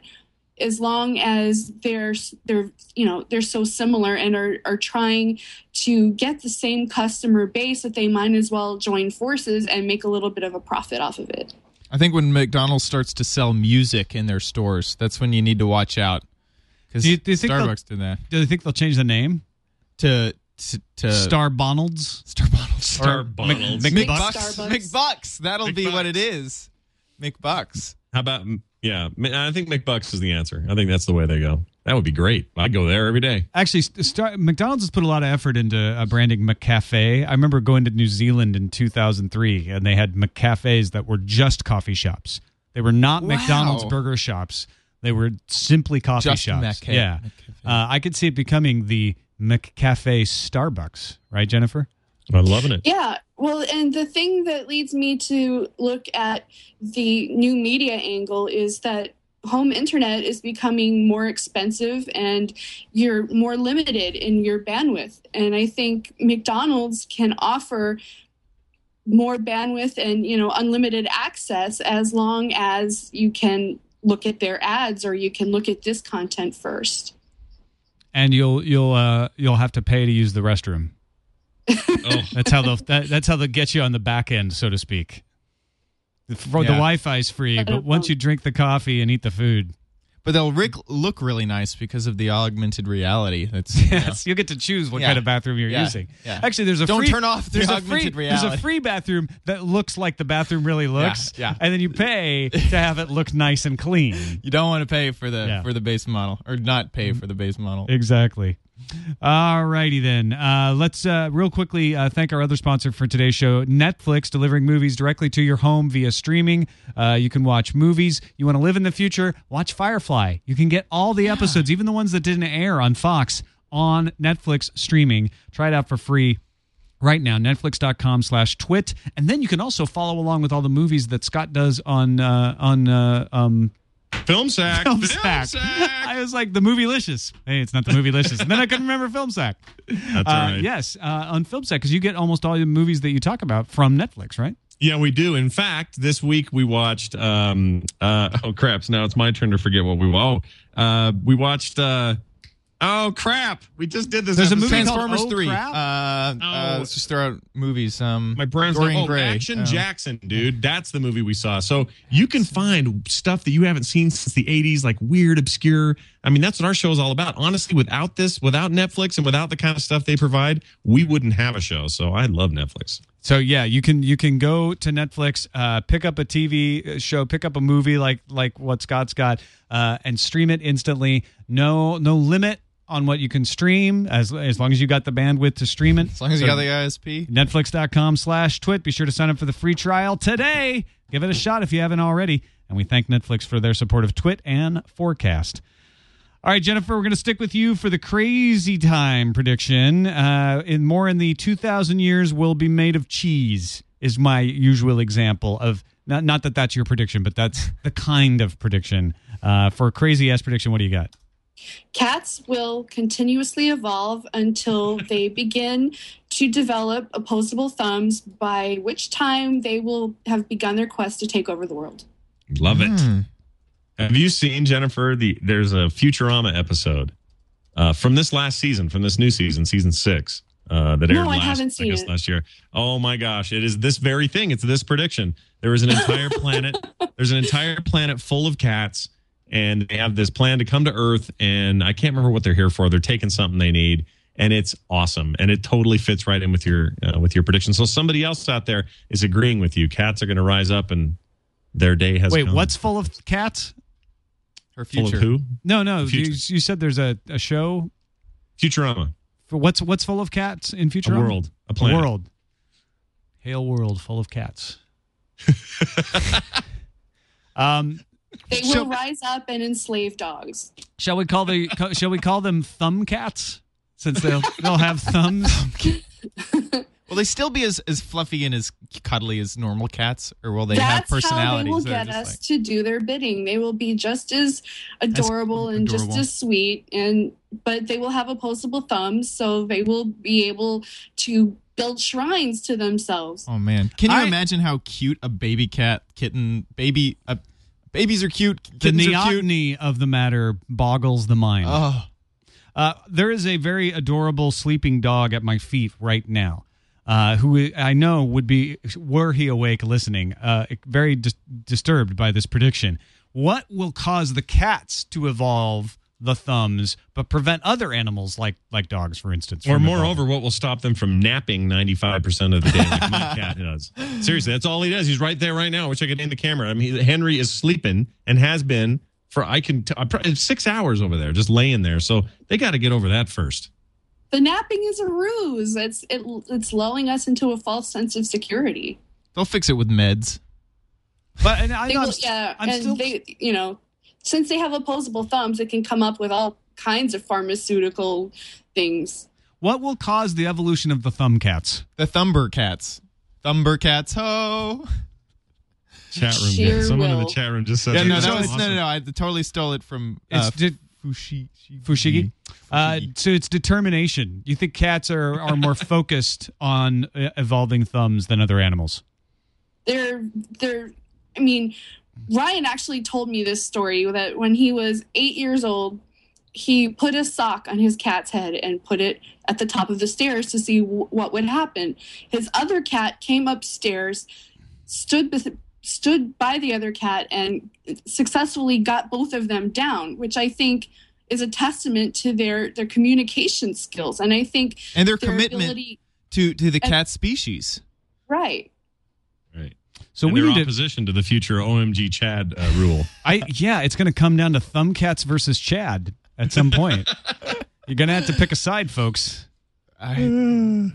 as long as they're they're you know they're so similar and are are trying to get the same customer base that they might as well join forces and make a little bit of a profit off of it. I think when McDonald's starts to sell music in their stores, that's when you need to watch out. Because Do you- do you they'll- Starbucks did that do they think they'll change the name? to to, to Star Bonalds. Starbucks. Star Mc- Bonalds. Mc- McBucks. Starbucks. McBucks. That'll be what it McBucks. is. McBucks. How about yeah? I think McBucks is the answer. I think that's the way they go. That would be great. I'd go there every day. Actually, St- Star- McDonald's has put a lot of effort into uh, branding McCafe. I remember going to New Zealand in 2003, and they had McCafes that were just coffee shops. They were not Wow. McDonald's burger shops. They were simply coffee Just shops. McCa- yeah, McCafe. uh, I could see it becoming the McCafe Starbucks, right, Jennifer? I'm loving it. Yeah, well, and the thing that leads me to look at the new media angle is that home internet is becoming more expensive and you're more limited in your bandwidth. And I think McDonald's can offer more bandwidth and, you know, unlimited access as long as you can look at their ads or you can look at this content first. And you'll you'll uh, you'll have to pay to use the restroom. Oh, That's how they'll that, that's how they'll get you on the back end, so to speak. The, the Wi-Fi is free, but once you drink the coffee and eat the food, But they'll ric- look really nice because of the augmented reality. That's you know. yes, you'll get to choose what Yeah. kind of bathroom you're Yeah. using. Yeah. Actually, there's a Don't free, turn off the there's a augmented free, There's a free bathroom that looks like the bathroom really looks, yeah. and then you pay to have it look nice and clean. You don't want to pay for the Yeah. for the base model or not pay for the base model. Exactly. All righty then. Uh, let's uh, real quickly uh, thank our other sponsor for today's show, Netflix, delivering movies directly to your home via streaming. Uh, you can watch movies. You want to live in the future? Watch Firefly. You can get all the episodes, even the ones that didn't air on Fox, on Netflix streaming. Try it out for free right now netflix.com slash twit and then you can also follow along with all the movies that scott does on uh on uh um film sack. film sack i was like the movie licious hey it's not the movie licious and then i couldn't remember film sack That's uh, right. yes uh, on film sack because you get almost all the movies that you talk about from netflix right Yeah, we do. In fact, this week we watched. Um, uh, oh crap! So now it's my turn to forget what we. Oh, uh, we watched. Uh, oh crap! We just did this. There's a episode. movie called Transformers Oh, three. Crap? Uh, uh, Oh. let's just throw out movies. Um, My brain's Dorian like, oh, Gray. Action Oh. Jackson, dude. That's the movie we saw. So you can find stuff that you haven't seen since the 80s, like weird, obscure. I mean, that's what our show is all about. Honestly, without this, without Netflix and without the kind of stuff they provide, we wouldn't have a show. So I love Netflix. so yeah you can you can go to netflix uh, pick up a tv show pick up a movie like like what scott's got uh, and stream it instantly no no limit on what you can stream as as long as you got the bandwidth to stream it. As long as you got the ISP. netflix.com slash twit. Be sure to sign up for the free trial today. Give it a shot if you haven't already. And we thank netflix for their support of twit and FourCast. All right jennifer we're going to stick with you for the crazy time prediction. Uh, in more in the 2000 years will be made of cheese is my usual example of not, not that that's your prediction but that's the kind of prediction uh, for crazy ass prediction. What do you got Cats will continuously evolve until they begin to develop opposable thumbs, by which time they will have begun their quest to take over the world. Love it. Hmm. Have you seen Jennifer? The there's a Futurama episode uh, from this last season, from this new season, season six, uh, that No, aired I last, haven't seen guess it. last year. Oh my gosh, it is this very thing. It's this prediction. There is an entire planet. There's an entire planet full of cats, and they have this plan to come to Earth. And I can't remember what they're here for. They're taking something they need, and it's awesome. And it totally fits right in with your uh, with your prediction. So somebody else out there is agreeing with you. Cats are going to rise up, and their day has Wait, come. what's full of cats? Her full future. of who? No, no. You, you said there's a, a show. Futurama. For what's what's full of cats in future? A world. A A planet. world. Hail world full of cats. um, They So- will rise up and enslave dogs. shall we call the co- shall we call them thumb cats since they'll they'll have thumbs? Will they still be as, as fluffy and as cuddly as normal cats, or will they have That's how they will get us like- to do their bidding. They will be just as adorable and adorable. just as sweet, and but they will have opposable thumbs, so they will be able to build shrines to themselves. Oh man, can you I- imagine how cute a baby cat, kitten, baby, uh, babies are cute. the cute. neoteny of the matter boggles the mind. Oh, Uh, there is a very adorable sleeping dog at my feet right now, uh, who I know would be, were he awake listening, uh, very dis- disturbed by this prediction. What will cause the cats to evolve the thumbs, but prevent other animals like like dogs, for instance? Or from moreover, what will stop them from napping 95% of the day like my cat does? Seriously, that's all he does. He's right there right now. I wish I could name the camera. I mean, Henry is sleeping and has been for, I can, t- I pro- six hours over there, just laying there. So they got to get over that first. The napping is a ruse. It's it, it's lulling us into a false sense of security. they'll fix it with meds. but and I They know I'm, will, yeah, I'm and still they, you know, since they have opposable thumbs, it can come up with all kinds of pharmaceutical things. what will cause the evolution of the thumb cats? The Thumber cats, Thumber cats, ho! Chat room. Sheer Someone in the chat room just said Yeah, no, that was awesome. no, no, no. I totally stole it from uh, It's de- Fushi, Fushigi. Uh, Fushigi. so it's determination. You think cats are, are more focused on uh, evolving thumbs than other animals? they're they're i mean ryan actually told me this story that when he was eight years old he put a sock on his cat's head and put it at the top of the stairs to see w- what would happen his other cat came upstairs stood stood by the other cat and successfully got both of them down which i think is a testament to their their communication skills and i think and their their commitment to to the cat species. Right. So and we their need to. opposition to the future OMG Chad uh, rule. I yeah, it's going to come down to Thumbcats versus Chad at some point. You're going to have to pick a side, folks. I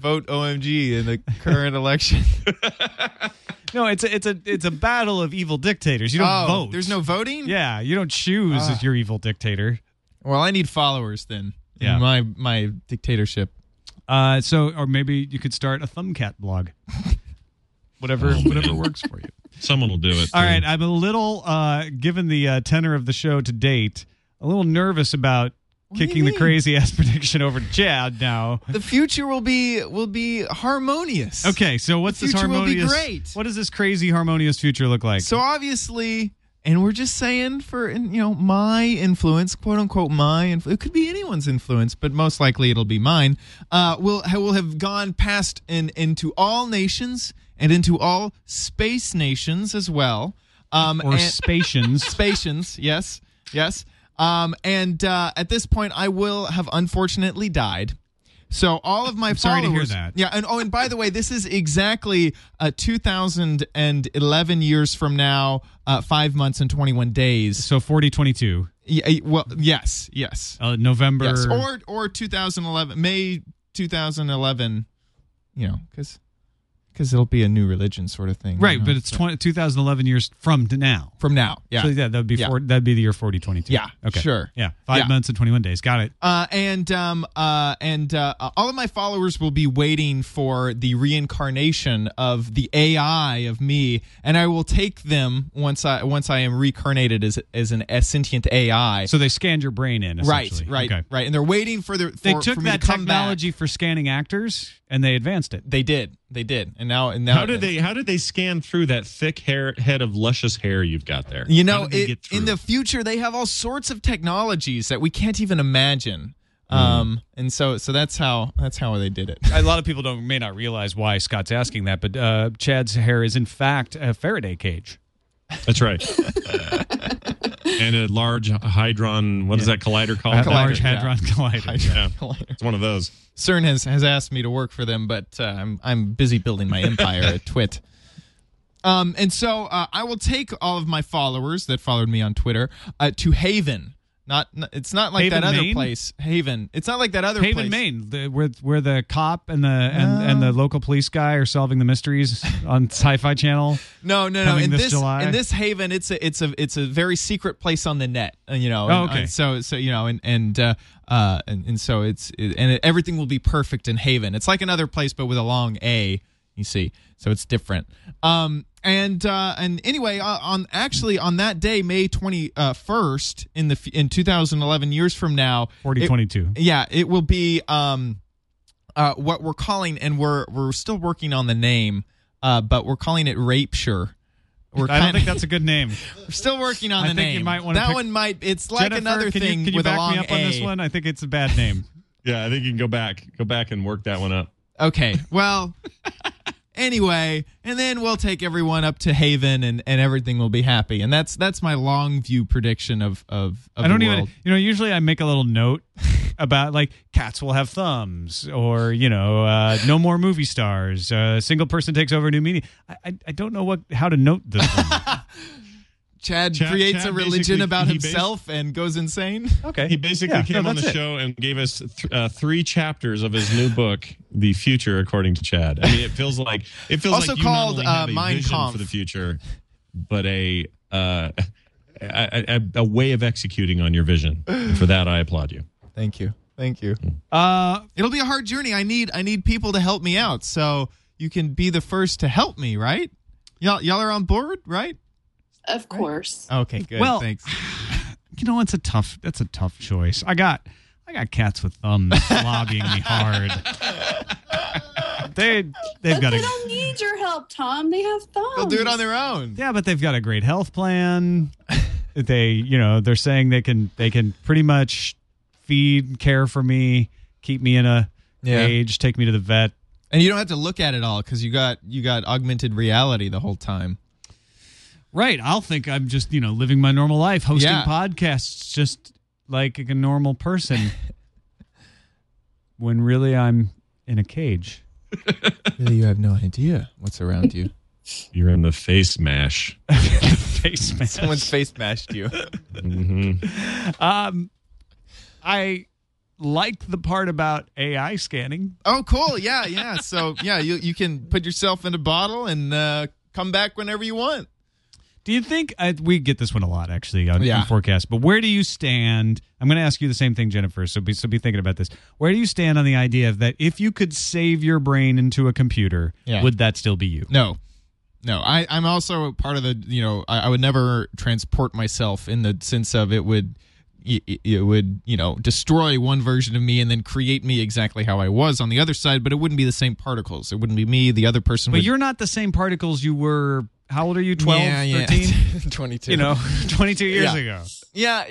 vote OMG in the current election. No, it's a, it's a it's a battle of evil dictators. You don't oh, vote. there's no voting. Yeah, you don't choose your evil dictator. Well, I need followers then. in Yeah. my my dictatorship. Uh, so or maybe you could start a Thumbcat blog. whatever whatever works for you. Someone will do it. All too. right, I'm a little, uh, given the uh, tenor of the show to date, a little nervous about do you kicking the mean? crazy ass prediction over to Chad now. The future will be will be harmonious. Okay, so what's The this future will be harmonious? great. What does this crazy harmonious future look like? So obviously, and we're just saying for you know my influence, quote unquote, my influence. it could be anyone's influence, but most likely it'll be mine. Uh, will will have gone past and into all nations and into all space nations as well. Um, or and- Spacians. Spacians, yes, yes. Um, and uh, at this point, I will have unfortunately died. So all of my I'm sorry to hear that. yeah, and oh, and by the way, this is exactly uh, 2011 years from now, uh, five months and 21 days. so 4022, Yeah, well, yes, yes, uh, November. yes, or or 2011, May 2011. You know, because because it'll be a new religion sort of thing, you Right, know? but it's 20, 2011 years from to now. from now. Yeah, So yeah, that'd be Yeah. four, that'd be the year 4022. Yeah, Okay. sure. Yeah. Five Yeah. months and 21 days. Got it. Uh, and um, uh, and uh, all of my followers will be waiting for the reincarnation of the AI of me, and I will take them once I once I am reincarnated as as an as sentient AI. So they scanned your brain in. right, essentially. right, Okay. right, and they're waiting for the. For, They took that to technology Back. for scanning actors and they advanced it. They did, they did, and now and now. How did they? How did they scan through that thick hair head of luscious hair you've got there? You know, it, in the future, they have all sorts of technologies that we can't even imagine. Hmm. Um, and so, so that's how that's how they did it. A lot of people don't may not realize why Scott's asking that, but uh, Chad's hair is in fact a Faraday cage. That's right. and a large hydron. What is that collider called? A large Collider, yeah. hadron collider. Yeah, it's one of those. CERN has, has asked me to work for them, but uh, I'm I'm busy building my empire at Twit. Um, and so uh, I will take all of my followers that followed me on Twitter uh, to Haven. Not, it's not like Haven, that other Maine? place. Haven. It's not like that other Haven, place. Maine, the, where where the cop and the and, and the local police guy are solving the mysteries on Sci-Fi Channel. No, no, no. In this this, July? in this Haven, it's a it's a it's a very secret place on the net. uh, You know. Oh, and, okay. uh, so so you know and and uh, uh and, and so it's it, and it, everything will be perfect in Haven. It's like another place, but with a long A. You see, so it's different. Um and uh and anyway, uh, on actually on that day, May twenty first in the f- in two thousand eleven years from now, Forty it- twenty two. yeah, it will be um, uh, what we're calling, and we're we're still working on the name, uh, but we're calling it Rapeshire. We're I don't think that's a good name. we're still working on I the think name. you might wanna that pick- one might. It's like Jennifer, another can thing you, can you with back a long me up on this one? I think it's a bad name. Yeah, I think you can go back, go back and work that one up. Okay, well. Anyway, and then we'll take everyone up to Haven, and, and everything will be happy. And that's that's my long view prediction of of, of I don't even, you know, usually I make a little note about like cats will have thumbs or, you know, uh, no more movie stars. A single person takes over new media. I, I, I don't know what how to note this. Chad, Chad- creates Chad a religion about he bas- himself and goes insane. Okay. He basically Yeah, came no, on the it. show and gave us th- uh, three chapters of his new book, "The Future According to Chad." I mean, it feels like it feels Also like you called, not only uh, have a Mein vision Kampf. for the future, but a, uh, a, a a way of executing on your vision. And for that, I applaud you. Thank you. Thank you. Uh, It'll be a hard journey. I need I need people to help me out. So you can be the first to help me, right? Y'all y'all are on board, right? Of course. Okay, good. Well- thanks. you know, it's a tough, that's a tough choice. I got, I got cats with thumbs lobbying me hard. They, they've But got they a, don't need your help, Tom. They have thumbs. They'll do it on their own. yeah, but they've got a great health plan. they, you know, they're saying they can, they can pretty much feed, care for me, keep me in a Yeah. cage, take me to the vet. And you don't have to look at it all because you got you got augmented reality the whole time. Right. I'll think I'm just, you know, living my normal life, hosting Yeah. podcasts just like a normal person. when really I'm in a cage. Really, you have no idea what's around you. You're in the face mash. Face mask. Someone's face mashed you. Um, I like the part about AI scanning. Oh, cool. Yeah, yeah. So yeah, you you can put yourself in a bottle and uh, come back whenever you want. Do you think I, we get this one a lot actually on, Yeah. on FourCast? But where do you stand? I'm going to ask you the same thing, Jennifer. So be so be thinking about this. Where do you stand on the idea of that if you could save your brain into a computer, Yeah. would that still be you? No, no. I, I'm also part of the. You know, I, I would never transport myself in the sense of it would. It, it would, you know, destroy one version of me and then create me exactly how I was on the other side, but it wouldn't be the same particles. It wouldn't be me. The other person But would. you're not the same particles you were. How old are you? 12, yeah, yeah. 13? 22. you know, 22 years Yeah. ago. Yeah,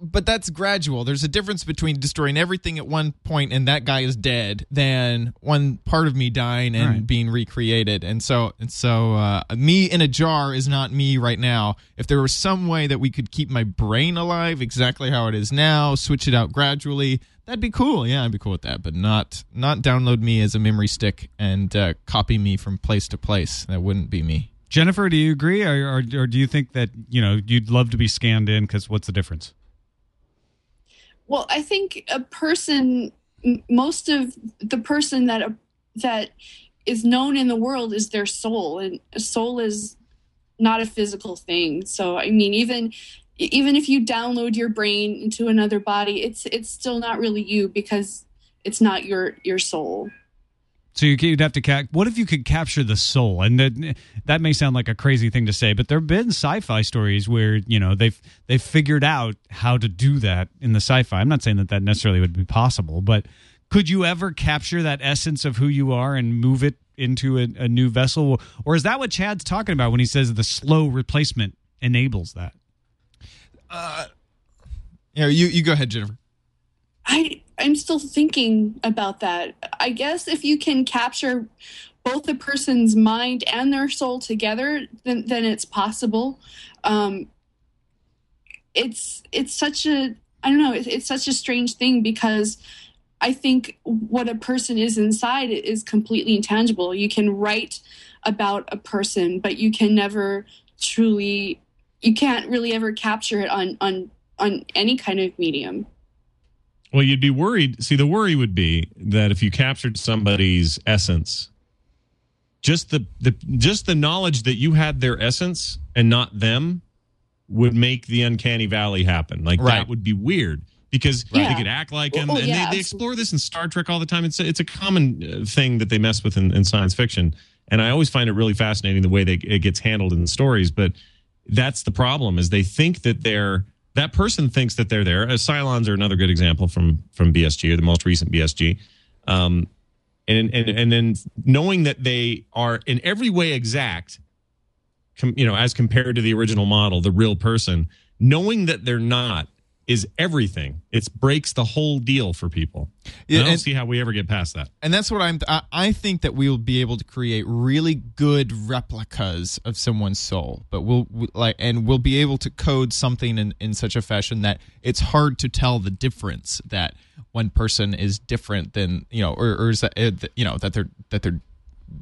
but that's gradual. There's a difference between destroying everything at one point and that guy is dead than one part of me dying and Right. being recreated. And so, and so, uh, me in a jar is not me right now. If there was some way that we could keep my brain alive exactly how it is now, switch it out gradually, that'd be cool. Yeah, I'd be cool with that. But not, not download me as a memory stick and uh, copy me from place to place. That wouldn't be me. Jennifer, do you agree, or, or, or do you think that you know you'd love to be scanned in? Because what's the difference? Well, I think a person, most of the person that that is known in the world is their soul and a soul is not a physical thing so i mean even even if you download your brain into another body it's it's still not really you because it's not your your soul So you- you'd have to cap. What if you could capture the soul? And that that may sound like a crazy thing to say, but there have been sci-fi stories where you know they've they've figured out how to do that in the sci-fi. I'm not saying that that necessarily would be possible, but could you ever capture that essence of who you are and move it into a, a new vessel, or is that what Chad's talking about when he says the slow replacement enables that? Uh, you know, you you go ahead, Jennifer. I I'm still thinking about that. I guess if you can capture both a person's mind and their soul together, then then it's possible. Um, it's it's such a I don't know. It's, it's such a strange thing because I think what a person is inside is completely intangible. You can write about a person, but you can never truly you can't really ever capture it on on on any kind of medium. Well, you'd be worried. See, the worry would be that if you captured somebody's essence, just the, the just the knowledge that you had their essence and not them would make the uncanny valley happen. Like Right. that would be weird because Yeah. they could act like him, Oh, and yeah, they, they explore this in Star Trek all the time. It's a, it's a common uh, thing that they mess with in, in science fiction, and I always find it really fascinating the way they it gets handled in the stories. But that's the problem is they think that they're that person thinks that they're there. Uh, Cylons are another good example from from BSG or the most recent BSG. Um, and and and then knowing that they are in every way exact, com, you know, as compared to the original model, the real person, knowing that they're not is everything. It breaks the whole deal for people. Yeah, I don't and- see how we ever get past that. and that's what I'm. I, I think that we will be able to create really good replicas of someone's soul, but we'll we, like, and we'll be able to code something in in such a fashion that it's hard to tell the difference that one person is different than you know, or, or is that uh, you know that they're that they're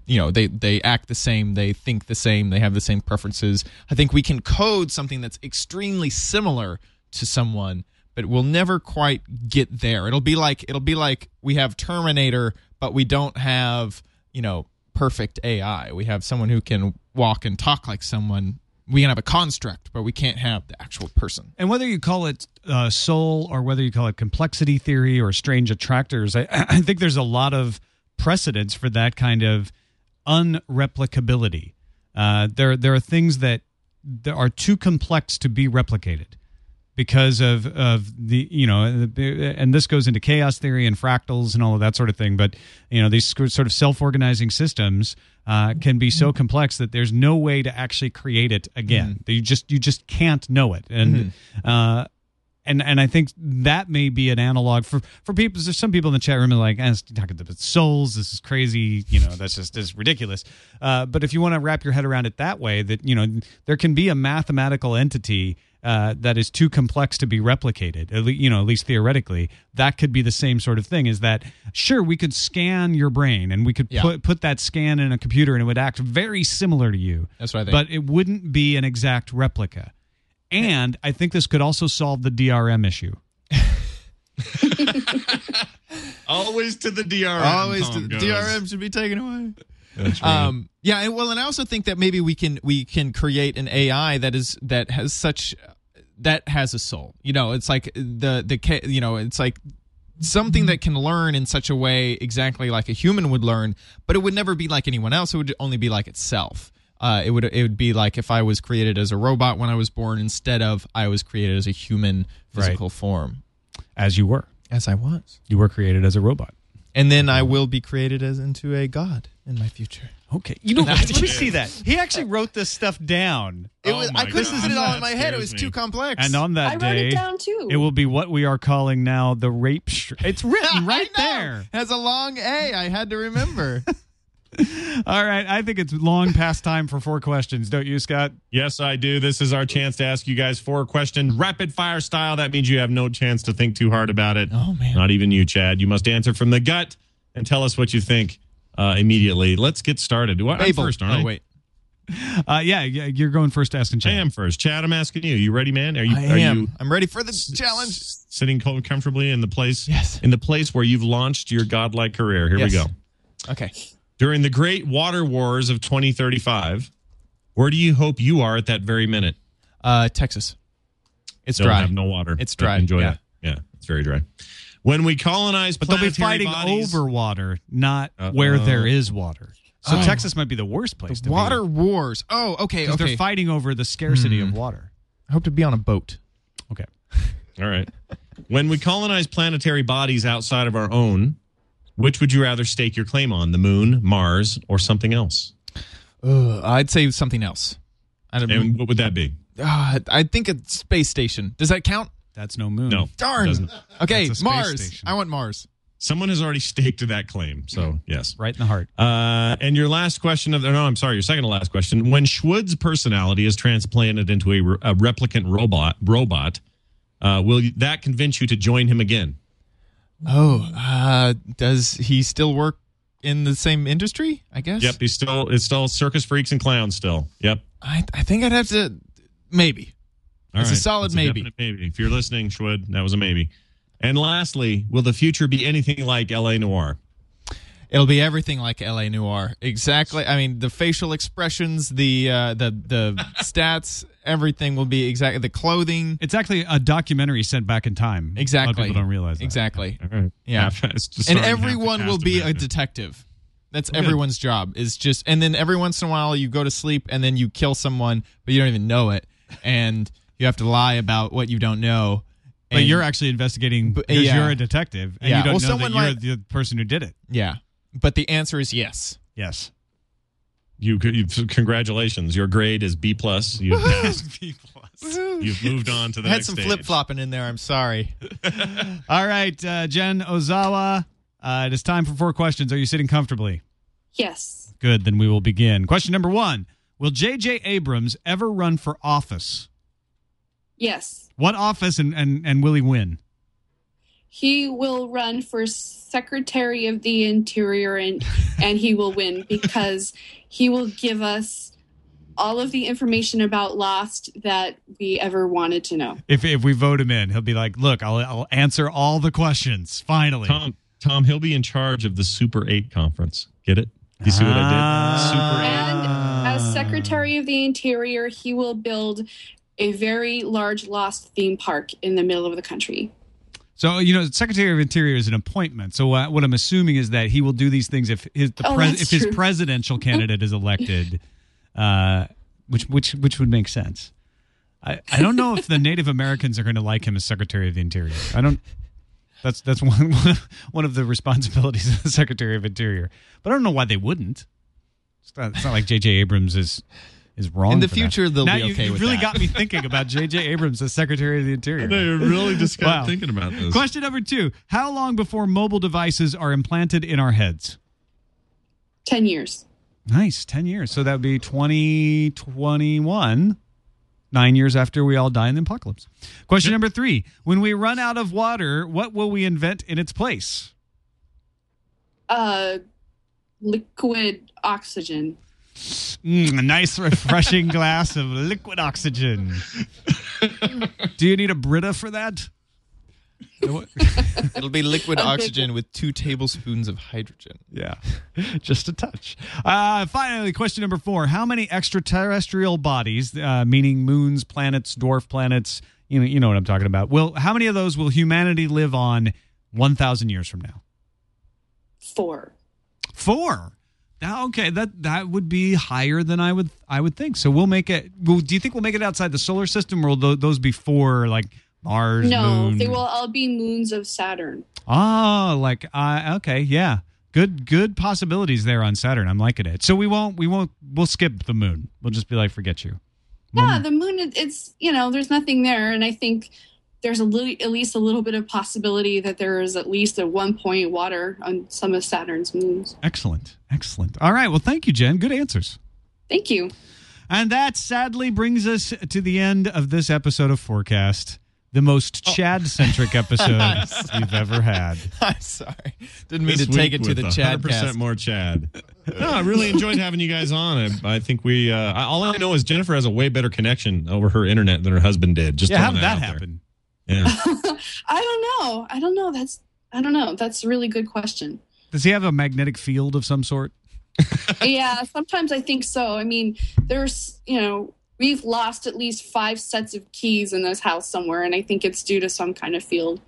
you know they they act the same they think the same they have the same preferences i think we can code something that's extremely similar to someone but we'll never quite get there. It'll be like it'll be like we have terminator but we don't have you know perfect ai we have someone who can walk and talk like someone. We can have a construct but we can't have the actual person. And whether you call it uh, soul or whether you call it complexity theory or strange attractors, I, I think there's a lot of precedence for that kind of unreplicability. Uh, there, there are things that, that are too complex to be replicated because of of the you know and this goes into chaos theory and fractals and all of that sort of thing but you know these sort of self-organizing systems uh, can be so complex that there's no way to actually create it again you just you just can't know it and uh and and I think that may be an analog for for people. There's some people in the chat room are like, eh, talking about souls. This is crazy. You know, that's just this ridiculous. Uh, but if you want to wrap your head around it that way, that you know, there can be a mathematical entity uh, that is too complex to be replicated. At least, you know, at least theoretically, that could be the same sort of thing. Is that sure? We could scan your brain and we could Yeah. put put that scan in a computer and it would act very similar to you. That's what I think. But it wouldn't be an exact replica. And I think this could also solve the DRM issue. Always to the DRM. always Tom the. DRM should be taken away. Right. Um, yeah, and well, and I also think that maybe we can we can create an AI that is that has such that has a soul. You know, it's like the the you know, it's like something that can learn in such a way exactly like a human would learn, but it would never be like anyone else. It would only be like itself. Uh, it would it would be like if I was created as a robot when I was born instead of I was created as a human physical form As you were. as I was. You were created as a robot. And then I will be created as into a god in my future. Okay. You know, let me see that. He actually wrote this stuff down. It Oh was, my I couldn't God. put it all in my head. It was me. too complex. And on that I wrote day, it down too. it will be what we are calling now the rape. Sh- it's written right I know. there. It has a long A. I had to remember. All right. I think it's long past time for four questions, don't you, Scott? Yes, I do. This is our chance to ask you guys four questions, rapid fire style. That means you have no chance to think too hard about it. Oh, man. Not even you, Chad. You must answer from the gut and tell us what you think uh, immediately. Let's get started. Well, I'm first, aren't I? oh, wait. Uh, yeah, yeah, you're going first, asking I Chad. am first. Chad, I'm asking you. You ready, man? Are you I are am. you I'm ready for the challenge. s- sitting co- comfortably in the place? Yes. In the place where you've launched your godlike career. Here we go. Okay. During the great water wars of 2035, where do you hope you are at that very minute? Uh, Texas. It's Don't dry. have no water. It's But dry, Enjoy yeah. that. Yeah, it's very dry. When we colonize But they'll be fighting bodies- over water, not Uh-oh. where there is water. So Oh. Texas might be the worst place to Water be. wars. Oh, okay, okay. they're fighting over the scarcity of water. I hope to be on a boat. Okay. All right. When we colonize planetary bodies outside of our own, which would you rather stake your claim on? The moon, Mars, or something else? Ugh, I'd say something else. I don't And what would that be? uh, I think a space station. Does that count? That's no moon. No. Darn. Doesn't. Okay, That's a space Mars. station. I want Mars. Someone has already staked that claim. So, yes. Right in the heart. Uh, and your last question of no, I'm sorry, your second to last question. When Schwood's personality is transplanted into a, re- a replicant robot, robot, uh, will that convince you to join him again? Oh, uh, does he still work in the same industry? I guess. Yep, he's still it's still circus freaks and clowns. Still, yep. I, I think I'd have to. Maybe. All It's a solid It's maybe. definite maybe. If you're listening, Schwood, that was a maybe. And lastly, will the future be anything like L.A. Noire? It'll be everything like L.A. Noire. Exactly. I mean, the facial expressions, the uh, the the stats, everything will be exactly the clothing. It's actually a documentary sent back in time. A lot of Exactly. people don't realize that. Exactly. All right. Yeah. Half- it's just and starting half the everyone will be a detective. That's Good. everyone's job. Is just and then every once in a while you go to sleep and then you kill someone, but you don't even know it, and you have to lie about what you don't know. But And- you're actually investigating But- because yeah. you're a detective and Yeah. you don't Well, know someone that you're might- the person who did it. yeah. But the answer is yes. Yes. You, you congratulations. Your grade is B plus. You've passed. B plus. You've moved on to the I had next some stage. flip flopping in there. I'm sorry. All right, uh, Jen Ozawa. Uh, it is time for four questions. Are you sitting comfortably? Yes. Good. Then we will begin. Question number one: Will J.J. Abrams ever run for office? Yes. What office and and, and will he win? He will run for Secretary of the Interior and and he will win because he will give us all of the information about Lost that we ever wanted to know. If if we vote him in, he'll be like, "Look, I'll I'll answer all the questions finally." Tom, Tom, he'll be in charge of the Super 8 conference. Get it? You see what I did? Ah. Super 8. And as Secretary of the Interior, he will build a very large Lost theme park in the middle of the country. So you know, Secretary of Interior is an appointment. So uh, what I'm assuming is that he will do these things if his the Oh, pres- that's if his presidential candidate is elected, uh, which which which would make sense. I, I don't know if the Native Americans are going to like him as Secretary of the Interior. I don't. That's that's one one of, one of the responsibilities of the Secretary of Interior. But I don't know why they wouldn't. It's not, it's not like J.J. Abrams is is wrong. In the for that. future, they'll now be you, okay you with really that. got me thinking about J.J. Abrams as Secretary of the Interior. No, you're really just kind Wow. thinking about this. Question number two How long before mobile devices are implanted in our heads? 10 years. Nice, 10 years. So that would be 2021, nine years after we all die in the apocalypse. Question number three When we run out of water, what will we invent in its place? Uh, liquid oxygen. Mm, a nice, refreshing glass of liquid oxygen. Do you need a Brita for that? It'll be liquid oxygen with two tablespoons of hydrogen. Yeah, just a touch. Uh, finally, question number four: How many extraterrestrial bodies, uh, meaning moons, planets, dwarf planets, you know, you know what I'm talking about? Will how many of those will humanity live on 1,000 years from now? Four. Four. Now, okay, that that would be higher than I would I would think. So we'll make it. Well, do you think we'll make it outside the solar system, or will tho- those before like Mars? No, moon? they will all be moons of Saturn. Oh, like uh, okay, yeah. Good good possibilities there on Saturn. I'm liking it. So we won't we won't we'll skip the moon. We'll just be like forget you. Yeah, the moon. It's you know, there's nothing there, and I think there's a little, at least a little bit of possibility that there is at least at one point water on some of Saturn's moons. Excellent. Excellent. All right. Well, thank you, Jen. Good answers. Thank you. And that sadly brings us to the end of this episode of FourCast, the most Chad centric episode we've ever had. I'm sorry. Didn't mean This to take it to the Chad 100% more Chad. No, I really enjoyed having you guys on. I, I think we. Uh, all I know is Jennifer has a way better connection over her internet than her husband did. Just Yeah, how did that out there. happen? Yeah. I don't know. I don't know. That's I don't know. That's a really good question. Does he have a magnetic field of some sort? yeah, sometimes I think so. I mean, there's, you know, we've lost at least five sets of keys in this house somewhere, and I think it's due to some kind of field.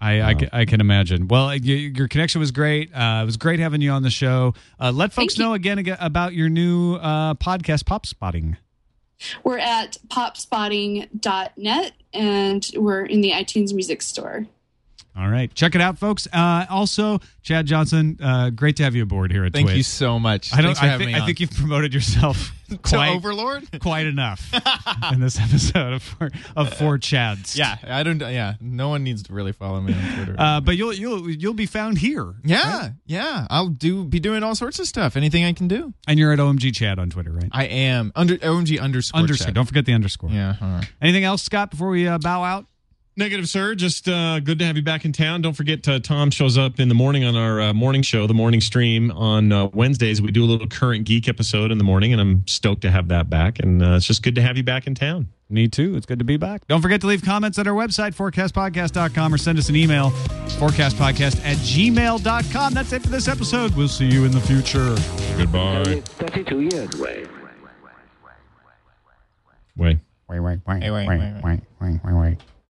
I, I, I can imagine. Well, y- your connection was great. Uh, it was great having you on the show. Uh, let folks Thank you. know again about your new uh, podcast, Pop Spotting. We're at popspotting.net and we're in the iTunes Music Store. All right, check it out, folks. Uh, also, Chad Johnson, uh, great to have you aboard here at Thank Twit. you so much. I don't. Thanks for I, having think, me I think you've promoted yourself to quite Overlord. quite enough in this episode of four, of four Chads. Yeah, I don't. Yeah, no one needs to really follow me on Twitter. Uh, but you'll you'll you'll be found here. yeah, yeah, I'll do be doing all sorts of stuff. Anything I can do. And you're at OMG Chad on Twitter, right? I am under OMG underscore. underscore. Chad. Don't forget the underscore. Yeah. All right. Anything else, Scott? Before we uh, bow out. Negative, sir. Just uh, good to have you back in town. Don't forget, uh, Tom shows up in the morning on our uh, morning show, the morning stream on uh, Wednesdays. We do a little current geek episode in the morning, and I'm stoked to have that back. And uh, it's just good to have you back in town. Me too. It's good to be back. Don't forget to leave comments at our website, fourcastpodcast.com, or send us an email, fourcastpodcast at gmail.com. That's it for this episode. We'll see you in the future. Goodbye. 32 years away. Wait. Wait, wait, wait, wait, wait, wait, wait, wait, wait, wait.